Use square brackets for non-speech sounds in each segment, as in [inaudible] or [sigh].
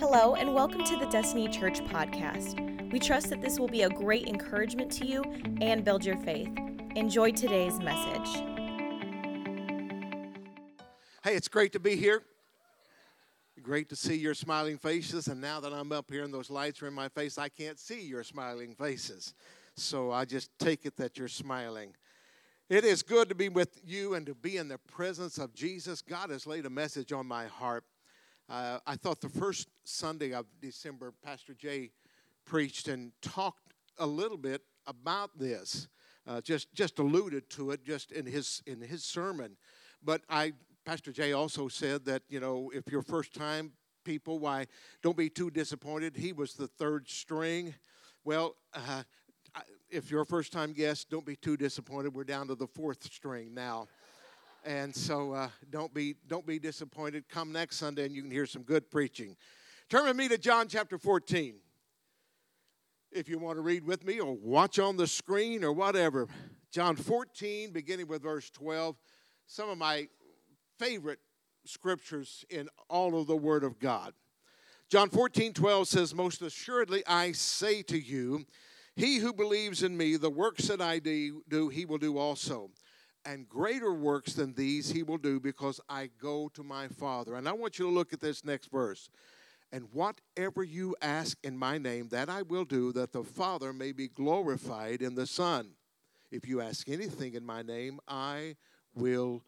Hello, and welcome to the Destiny Church podcast. We trust that this will be a great encouragement to you and build your faith. Enjoy today's message. Hey, it's great to be here. Great to see your smiling faces. And now that I'm up here and those lights are in my face, I can't see your smiling faces. So I just take it that you're smiling. It is good to be with you and to be in the presence of Jesus. God has laid a message on my heart. Uh, I thought the first Sunday of December, Pastor Jay preached and talked a little bit about this, uh, just just alluded to it just in his in his sermon. But I, Pastor Jay also said that you know if you're first time people, why don't be too disappointed. He was the third string. Well, uh, if you're a first time guest, don't be too disappointed. We're down to the fourth string now. And so uh, don't, be, don't be disappointed. Come next Sunday and you can hear some good preaching. Turn with me to John chapter 14. If you want to read with me or watch on the screen or whatever. John 14, beginning with verse 12. Some of my favorite scriptures in all of the Word of God. John 14, 12 says, Most assuredly I say to you, he who believes in me, the works that I do, he will do also. And greater works than these he will do because I go to my Father. And I want you to look at this next verse. And whatever you ask in my name, that I will do, that the Father may be glorified in the Son. If you ask anything in my name, I will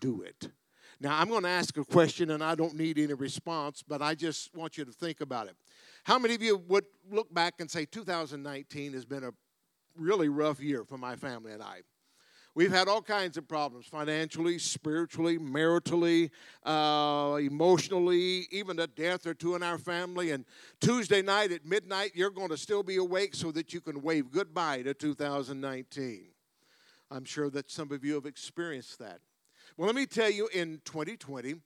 do it. Now, I'm going to ask a question and I don't need any response, but I just want you to think about it. How many of you would look back and say 2019 has been a really rough year for my family and I? We've had all kinds of problems financially, spiritually, maritally, uh, emotionally, even a death or two in our family. And Tuesday night at midnight, you're going to still be awake so that you can wave goodbye to 2019. I'm sure that some of you have experienced that. Well, let me tell you, in 2020,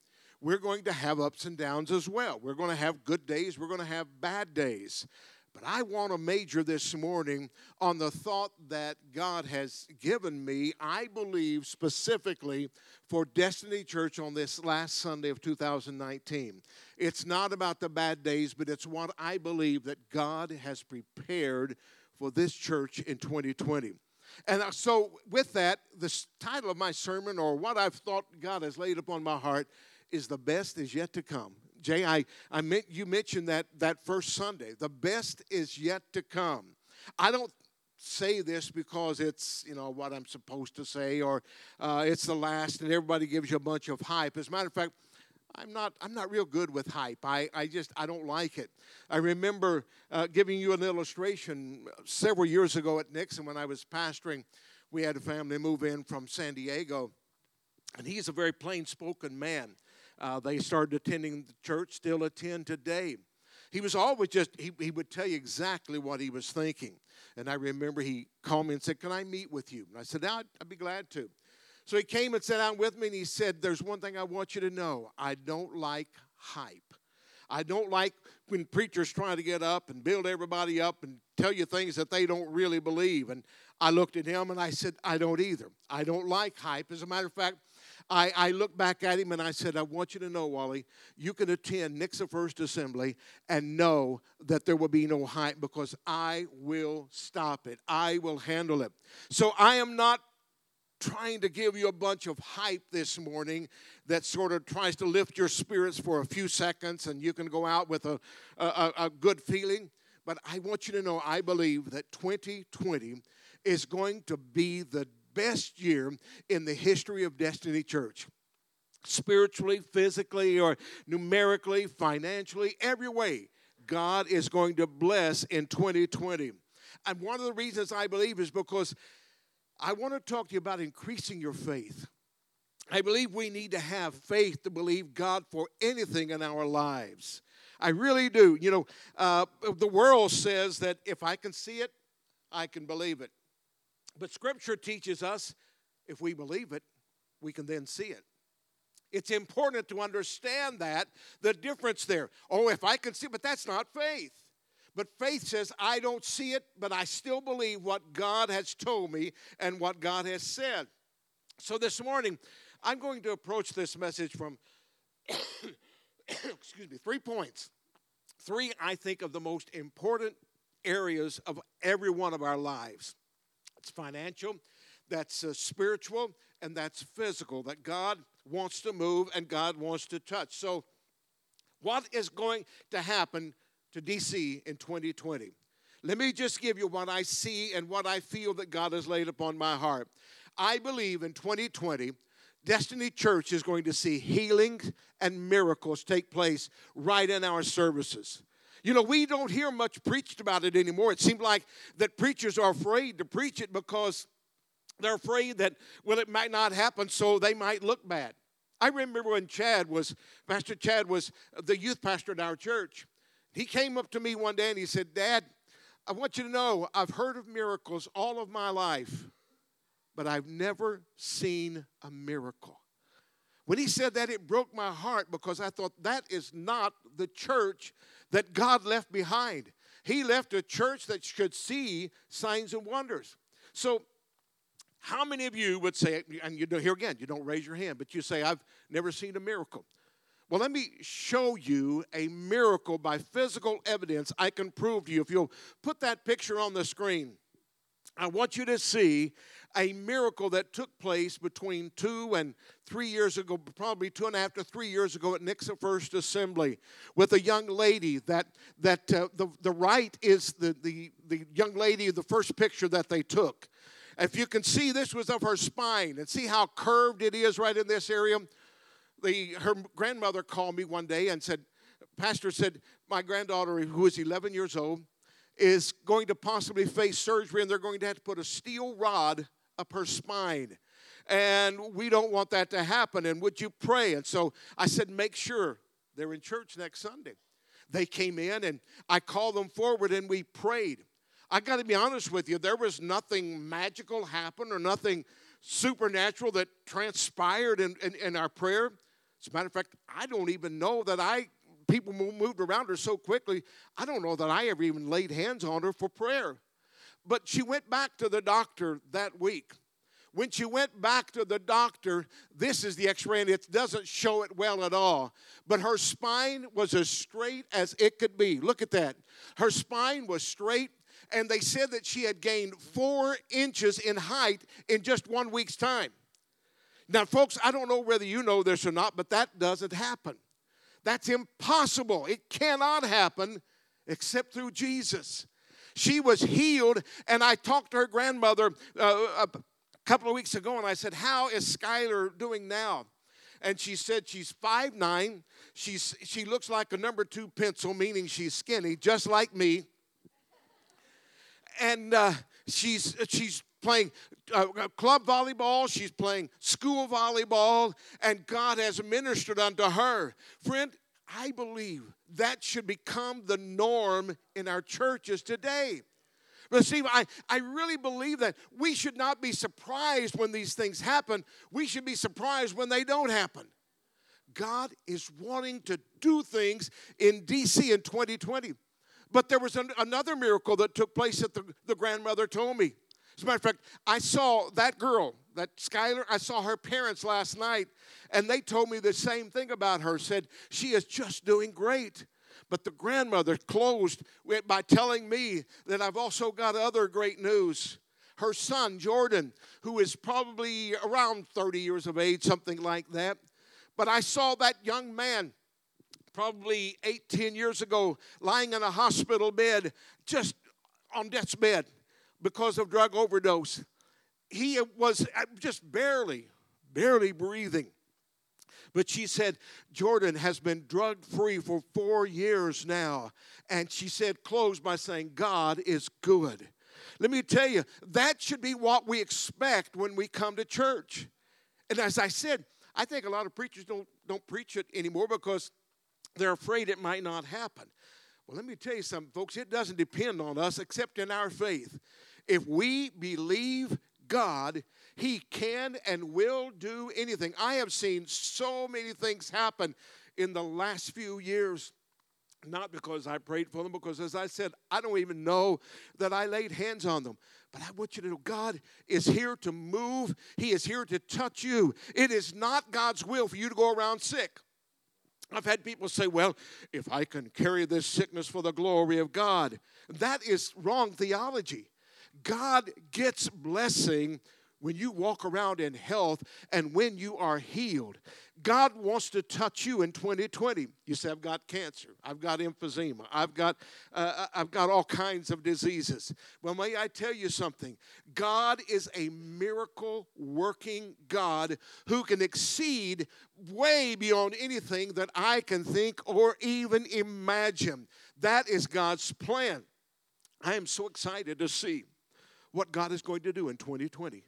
we're going to have ups and downs as well. We're going to have good days, we're going to have bad days. But I want to major this morning on the thought that God has given me, I believe specifically for Destiny Church on this last Sunday of 2019. It's not about the bad days, but it's what I believe that God has prepared for this church in 2020. And so, with that, the title of my sermon, or what I've thought God has laid upon my heart, is the best is yet to come. Jay, I, I meant you mentioned that that first Sunday. The best is yet to come. I don't say this because it's you know what I'm supposed to say or uh, it's the last and everybody gives you a bunch of hype. As a matter of fact, I'm not I'm not real good with hype. I, I just I don't like it. I remember uh, giving you an illustration several years ago at Nixa when I was pastoring. We had a family move in from San Diego, and he's a very plain spoken man. Uh, they started attending the church, still attend today. He was always just, he, he would tell you exactly what he was thinking. And I remember he called me and said, Can I meet with you? And I said, I'd, I'd be glad to. So he came and sat down with me and he said, There's one thing I want you to know I don't like hype. I don't like when preachers try to get up and build everybody up and tell you things that they don't really believe. And I looked at him and I said, I don't either. I don't like hype. As a matter of fact, I, I looked back at him and I said, I want you to know, Wally, you can attend Nixa First Assembly and know that there will be no hype because I will stop it. I will handle it. So I am not trying to give you a bunch of hype this morning that sort of tries to lift your spirits for a few seconds and you can go out with a, a, a good feeling. But I want you to know I believe that 2020 is going to be the best year in the history of Destiny Church. Spiritually, physically, or numerically, financially, every way, God is going to bless in 2020. And one of the reasons I believe is because I want to talk to you about increasing your faith. I believe we need to have faith to believe God for anything in our lives. I really do. You know, uh, the world says that if I can see it, I can believe it. But Scripture teaches us if we believe it, we can then see it. It's important to understand that, the difference there. Oh, if I can see, but that's not faith. But faith says, I don't see it, but I still believe what God has told me and what God has said. So this morning, I'm going to approach this message from, [coughs] excuse me, three points. three, I think, of the most important areas of every one of our lives it's financial, that's uh, spiritual, and that's physical, that God wants to move and God wants to touch. So, what is going to happen to DC in 2020? Let me just give you what I see and what I feel that God has laid upon my heart. I believe in 2020, Destiny Church is going to see healings and miracles take place right in our services. You know, we don't hear much preached about it anymore. It seems like that preachers are afraid to preach it because they're afraid that, well, it might not happen, so they might look bad. I remember when Chad was, Pastor Chad was the youth pastor in our church. He came up to me one day and he said, Dad, I want you to know I've heard of miracles all of my life, but I've never seen a miracle. When he said that, it broke my heart because I thought that is not the church that God left behind. He left a church that should see signs and wonders. So, how many of you would say, and you know, here again, you don't raise your hand, but you say, I've never seen a miracle. Well, let me show you a miracle by physical evidence I can prove to you. If you'll put that picture on the screen, I want you to see a miracle that took place between two and three years ago, probably two and a half to three years ago at Nixa First Assembly, with a young lady. That that uh, the the right is the the the young lady, the first picture that they took. If you can see, this was of her spine, and see how curved it is right in this area. The her grandmother called me one day and said, Pastor said, my granddaughter, who is 11 years old, is going to possibly face surgery, and they're going to have to put a steel rod up her spine. And we don't want that to happen. And would you pray? And so I said, make sure they're in church next Sunday. They came in and I called them forward and we prayed. I got to be honest with you, there was nothing magical happen or nothing supernatural that transpired in, in, in, our prayer. As a matter of fact, I don't even know that I, people moved around her so quickly, I don't know that I ever even laid hands on her for prayer. But she went back to the doctor that week. When she went back to the doctor, this is the x ray, and it doesn't show it well at all. But her spine was as straight as it could be. Look at that. Her spine was straight, and they said that she had gained four inches in height in just one week's time. Now, folks, I don't know whether you know this or not, but that doesn't happen. That's impossible. It cannot happen except through Jesus. She was healed, and I talked to her grandmother uh, a couple of weeks ago, and I said, How is Skylar doing now? And she said she's five nine. She's, she looks like a number two pencil, meaning she's skinny, just like me. And uh, she's, she's playing uh, club volleyball, she's playing school volleyball, and God has ministered unto her. Friend, I believe that should become the norm in our churches today. But see, I, I really believe that we should not be surprised when these things happen. We should be surprised when they don't happen. God is wanting to do things in DC in 2020. But there was an, another miracle that took place that the, the grandmother told me. As a matter of fact, I saw that girl, that Skylar, I saw her parents last night, and they told me the same thing about her. Said she is just doing great. But the grandmother closed by telling me that I've also got other great news. Her son, Jordan, who is probably around 30 years of age, something like that. But I saw that young man probably eight, ten years ago lying in a hospital bed, just on death's bed because of drug overdose. He was uh, just barely, barely breathing. But she said, Jordan has been drug free for four years now. And she said, close by saying, God is good. Let me tell you, that should be what we expect when we come to church. And as I said, I think a lot of preachers don't, don't preach it anymore because they're afraid it might not happen. Well, let me tell you something, folks. It doesn't depend on us except in our faith. If we believe God, He can and will do anything. I have seen so many things happen in the last few years. Not because I prayed for them, because as I said, I don't even know that I laid hands on them. But I want you to know God is here to move, He is here to touch you. It is not God's will for you to go around sick. I've had people say, well, if I can carry this sickness for the glory of God, that is wrong theology. God gets blessing when you walk around in health and when you are healed. God wants to touch you in 2020. You say, I've got cancer, I've got emphysema, I've got, uh, uh, I've got all kinds of diseases. Well, may I tell you something? God is a miracle working God who can exceed way beyond anything that I can think or even imagine. That is God's plan. I am so excited to see what God is going to do in 2020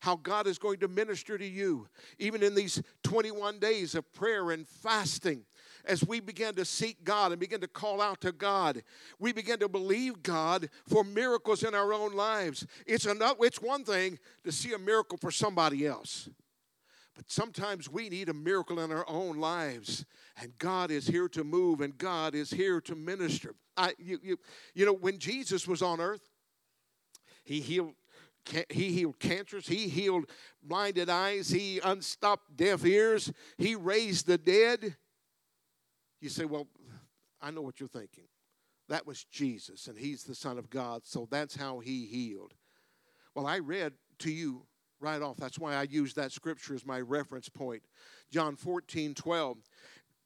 how God is going to minister to you, even in these 21 days of prayer and fasting. As we begin to seek God and begin to call out to God, we begin to believe God for miracles in our own lives. It's, enough, it's one thing to see a miracle for somebody else, but sometimes we need a miracle in our own lives, and God is here to move, and God is here to minister. I, you, you, you know, when Jesus was on earth, he healed he healed cancers. He healed blinded eyes. He unstopped deaf ears. He raised the dead. You say, well, I know what you're thinking. That was Jesus, and he's the Son of God, so that's how he healed. Well, I read to you right off. That's why I use that scripture as my reference point. John 14, 12.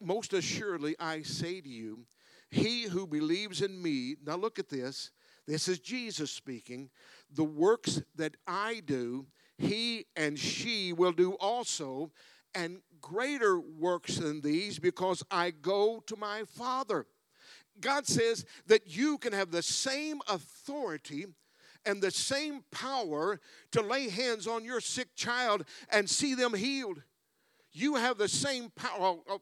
Most assuredly, I say to you, he who believes in me, now look at this. This is Jesus speaking the works that I do, he and she will do also, and greater works than these because I go to my Father. God says that you can have the same authority and the same power to lay hands on your sick child and see them healed. You have the same power. Oh, oh,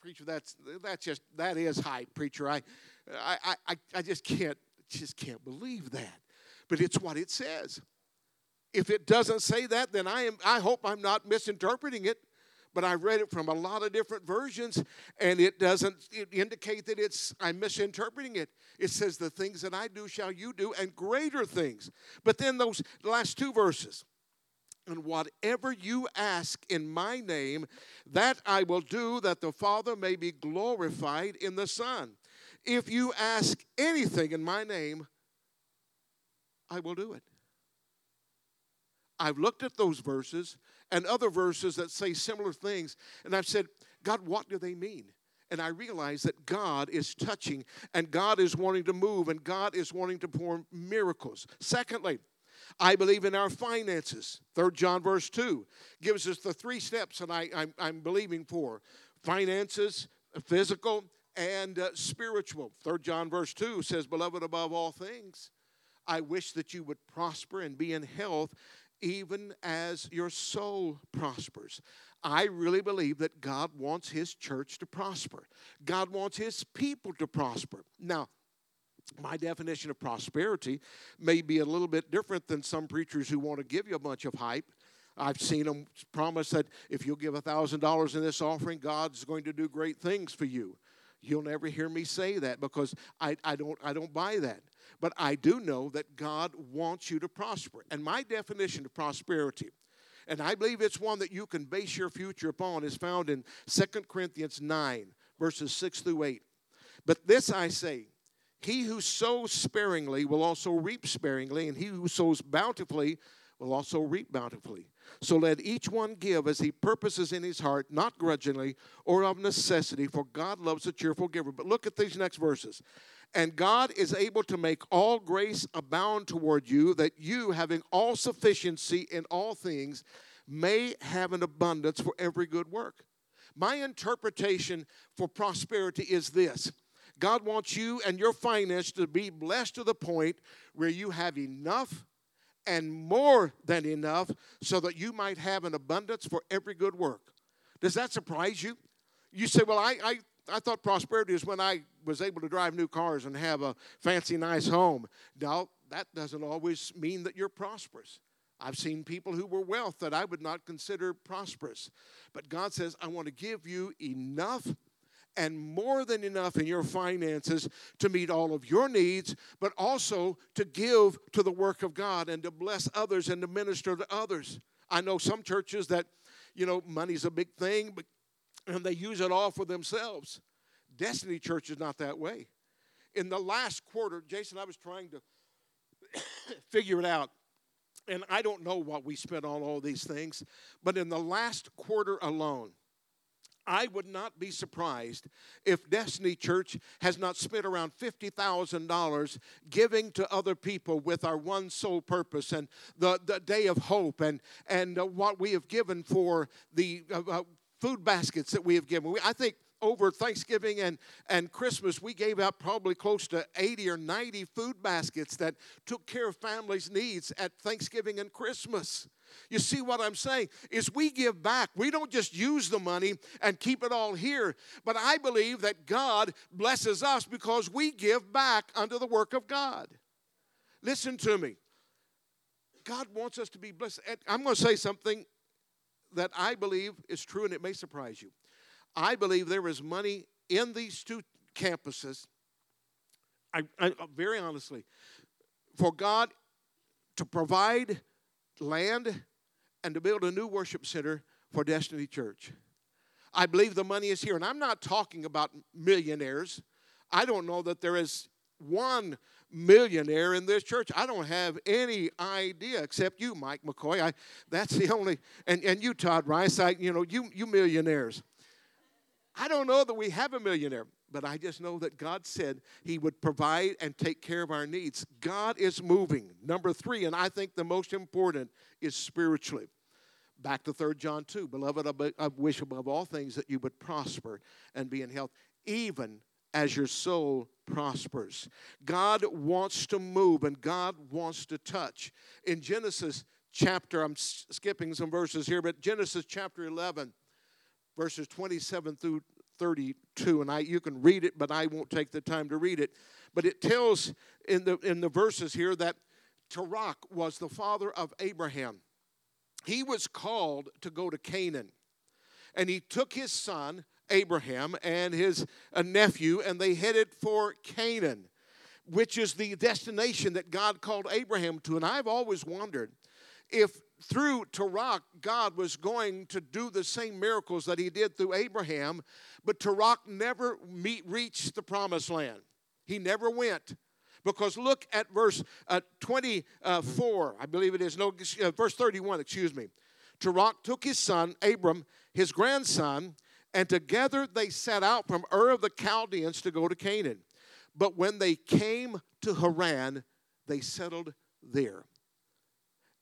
preacher, that's that's just that is hype, preacher. I, I, I, I just can't just can't believe that but it's what it says. If it doesn't say that, then I am I hope I'm not misinterpreting it. But I read it from a lot of different versions, and it doesn't indicate that it's I'm misinterpreting it. It says, "The things that I do shall you do, and greater things." But then those last two verses, and whatever you ask in my name, that I will do, that the Father may be glorified in the Son. If you ask anything in my name, I will do it. I've looked at those verses and other verses that say similar things, and I've said, God, what do they mean? And I realize that God is touching and God is wanting to move and God is wanting to perform miracles. Secondly, I believe in our finances. Third John verse 2 gives us the three steps that I, I'm, I'm believing for finances, physical, and uh, spiritual. Third John verse 2 says, Beloved above all things, I wish that you would prosper and be in health even as your soul prospers. I really believe that God wants His church to prosper. God wants His people to prosper. Now, my definition of prosperity may be a little bit different than some preachers who want to give you a bunch of hype. I've seen them promise that if you'll give $1,000 in this offering, God's going to do great things for you. You'll never hear me say that because I, I, don't, I don't buy that. But I do know that God wants you to prosper. And my definition of prosperity, and I believe it's one that you can base your future upon, is found in 2 Corinthians 9, verses 6 through 8. But this I say He who sows sparingly will also reap sparingly, and he who sows bountifully will also reap bountifully. So let each one give as he purposes in his heart, not grudgingly or of necessity, for God loves a cheerful giver. But look at these next verses. And God is able to make all grace abound toward you, that you, having all sufficiency in all things, may have an abundance for every good work. My interpretation for prosperity is this God wants you and your finance to be blessed to the point where you have enough and more than enough so that you might have an abundance for every good work. Does that surprise you? You say, Well, I, I I thought prosperity is when I was able to drive new cars and have a fancy, nice home. No, that doesn't always mean that you're prosperous. I've seen people who were wealth that I would not consider prosperous. But God says, I want to give you enough and more than enough in your finances to meet all of your needs, but also to give to the work of God and to bless others and to minister to others. I know some churches that, you know, money's a big thing, but and they use it all for themselves. Destiny Church is not that way. In the last quarter, Jason, I was trying to [coughs] figure it out. And I don't know what we spent on all these things, but in the last quarter alone, I would not be surprised if Destiny Church has not spent around $50,000 giving to other people with our one sole purpose and the, the day of hope and, and uh, what we have given for the uh, uh, food baskets that we have given. We, I think over Thanksgiving and, and Christmas, we gave out probably close to 80 or 90 food baskets that took care of families' needs at Thanksgiving and Christmas. You see what I'm saying? Is we give back. We don't just use the money and keep it all here, but I believe that God blesses us because we give back under the work of God. Listen to me. God wants us to be blessed. I'm going to say something that I believe is true, and it may surprise you. I believe there is money in these two campuses, I, I, uh, very honestly, for God to provide land and to build a new worship center for Destiny Church. I believe the money is here. And I'm not talking about millionaires. I don't know that there is one millionaire in this church. I don't have any idea except you, Mike McCoy. I, that's the only, and, and you, Todd Rice, I, you know, you, you millionaires. I don't know that we have a millionaire, but I just know that God said He would provide and take care of our needs. God is moving. Number three, and I think the most important, is spiritually. Back to 3 John 2. Beloved, I wish above all things that you would prosper and be in health, even as your soul prospers. God wants to move and God wants to touch. In Genesis chapter, I'm skipping some verses here, but Genesis chapter 11, verses 27 through 32 and I you can read it but I won't take the time to read it. But it tells in the in the verses here that Terach was the father of Abraham. He was called to go to Canaan and he took his son Abraham and his nephew and they headed for Canaan which is the destination that God called Abraham to. And I've always wondered if through Terach, God was going to do the same miracles that he did through Abraham, but Terach never meet, reached the promised land. He never went. Because look at verse uh, 24, I believe it is, no, uh, verse 31, excuse me. Terach took his son, Abram, his grandson, and together they set out from Ur of the Chaldeans to go to Canaan. But when they came to Haran, they settled there.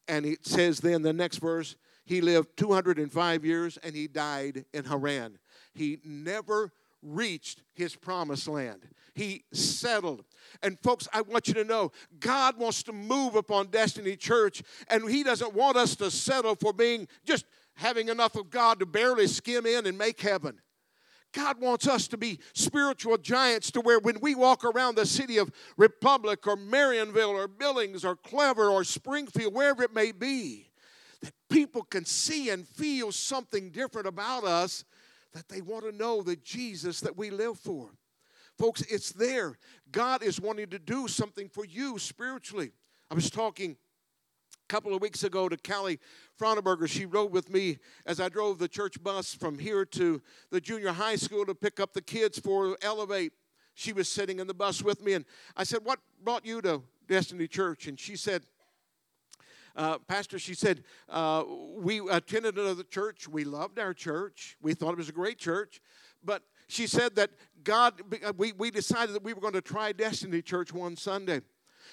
And it says then, the next verse, he lived 205 years and he died in Haran. He never reached his promised land. He settled. And folks, I want you to know God wants to move upon Destiny Church, and He doesn't want us to settle for being just having enough of God to barely skim in and make heaven. God wants us to be spiritual giants to where when we walk around the city of Republic or Marionville or Billings or Clever or Springfield, wherever it may be, that people can see and feel something different about us that they want to know the Jesus that we live for. Folks, it's there. God is wanting to do something for you spiritually. I was talking couple of weeks ago to Callie Frauenberger. She rode with me as I drove the church bus from here to the junior high school to pick up the kids for Elevate. She was sitting in the bus with me, and I said, What brought you to Destiny Church? And she said, uh, Pastor, she said, uh, we attended another church. We loved our church. We thought it was a great church. But she said that God, we, we decided that we were going to try Destiny Church one Sunday.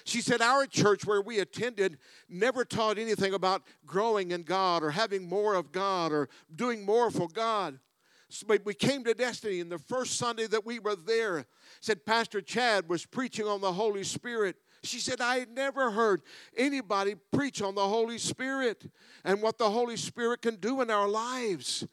She said, Our church where we attended never taught anything about growing in God or having more of God or doing more for God. So we came to Destiny, and the first Sunday that we were there, said Pastor Chad was preaching on the Holy Spirit. She said, I had never heard anybody preach on the Holy Spirit and what the Holy Spirit can do in our lives.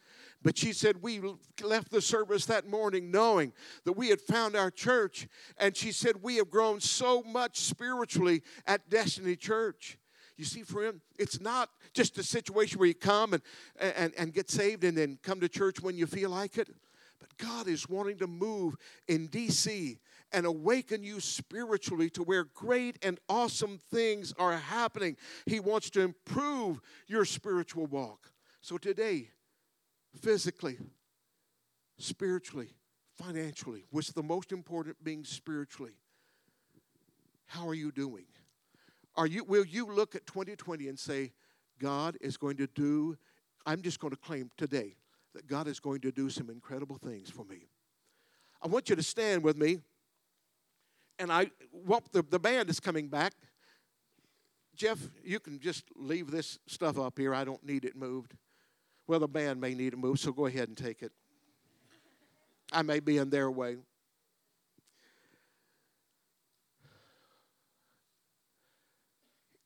But she said, We left the service that morning knowing that we had found our church. And she said, We have grown so much spiritually at Destiny Church. You see, friend, it's not just a situation where you come and, and, and get saved and then come to church when you feel like it. But God is wanting to move in DC and awaken you spiritually to where great and awesome things are happening. He wants to improve your spiritual walk. So today, physically, spiritually, financially, with the most important being spiritually. How are you doing? Are you, will you look at 2020 and say, God is going to do, I'm just going to claim today that God is going to do some incredible things for me. I want you to stand with me. And I, well, the, the band is coming back. Jeff, you can just leave this stuff up here. I don't need it moved. Well, the band may need it move, so go ahead and take it. I may be in their way.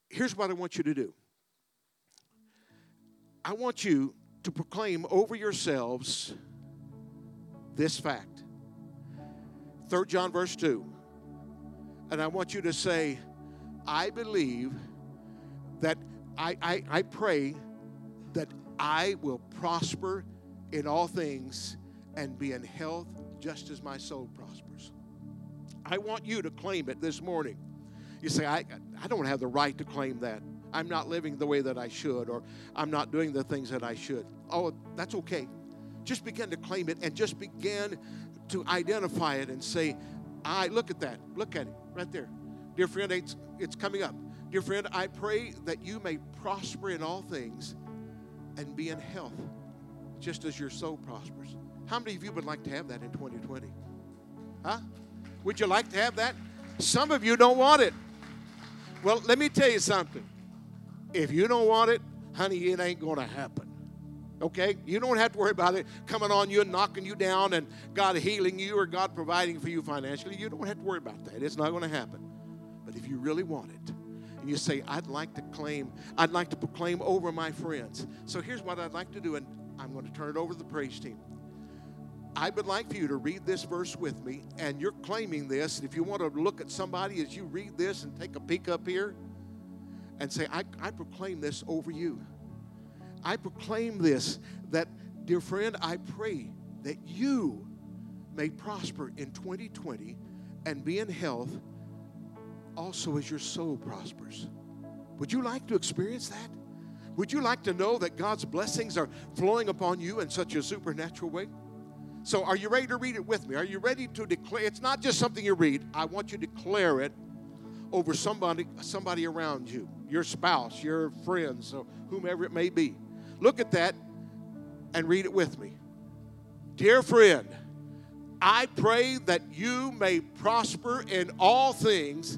Here's what I want you to do I want you to proclaim over yourselves this fact. 3 John, verse 2. And I want you to say, I believe that I, I, I pray I will prosper in all things and be in health just as my soul prospers. I want you to claim it this morning. You say, I, I don't have the right to claim that. I'm not living the way that I should, or I'm not doing the things that I should. Oh, that's okay. Just begin to claim it and just begin to identify it and say, I look at that. Look at it right there. Dear friend, it's, it's coming up. Dear friend, I pray that you may prosper in all things and be in health, just as your soul prospers. How many of you would like to have that in 2020? Huh? Would you like to have that? Some of you don't want it. Well, let me tell you something. If you don't want it, honey, it ain't going to happen. Okay? You don't have to worry about it coming on you and knocking you down and God healing you or God providing for you financially. You don't have to worry about that. It's not going to happen. But if you really want it, and you say, I'd like to claim, I'd like to proclaim over my friends. So here's what I'd like to do, and I'm going to turn it over to the praise team. I would like for you to read this verse with me, and you're claiming this. If you want to look at somebody as you read this and take a peek up here and say, I, I proclaim this over you. I proclaim this that, dear friend, I pray that you may prosper in 2020 and be in health also as your soul prospers. Would you like to experience that? Would you like to know that God's blessings are flowing upon you in such a supernatural way? So, are you ready to read it with me? Are you ready to declare? It's not just something you read. I want you to declare it over somebody, somebody around you, your spouse, your friends, or whomever it may be. Look at that and read it with me. Dear friend, I pray that you may prosper in all things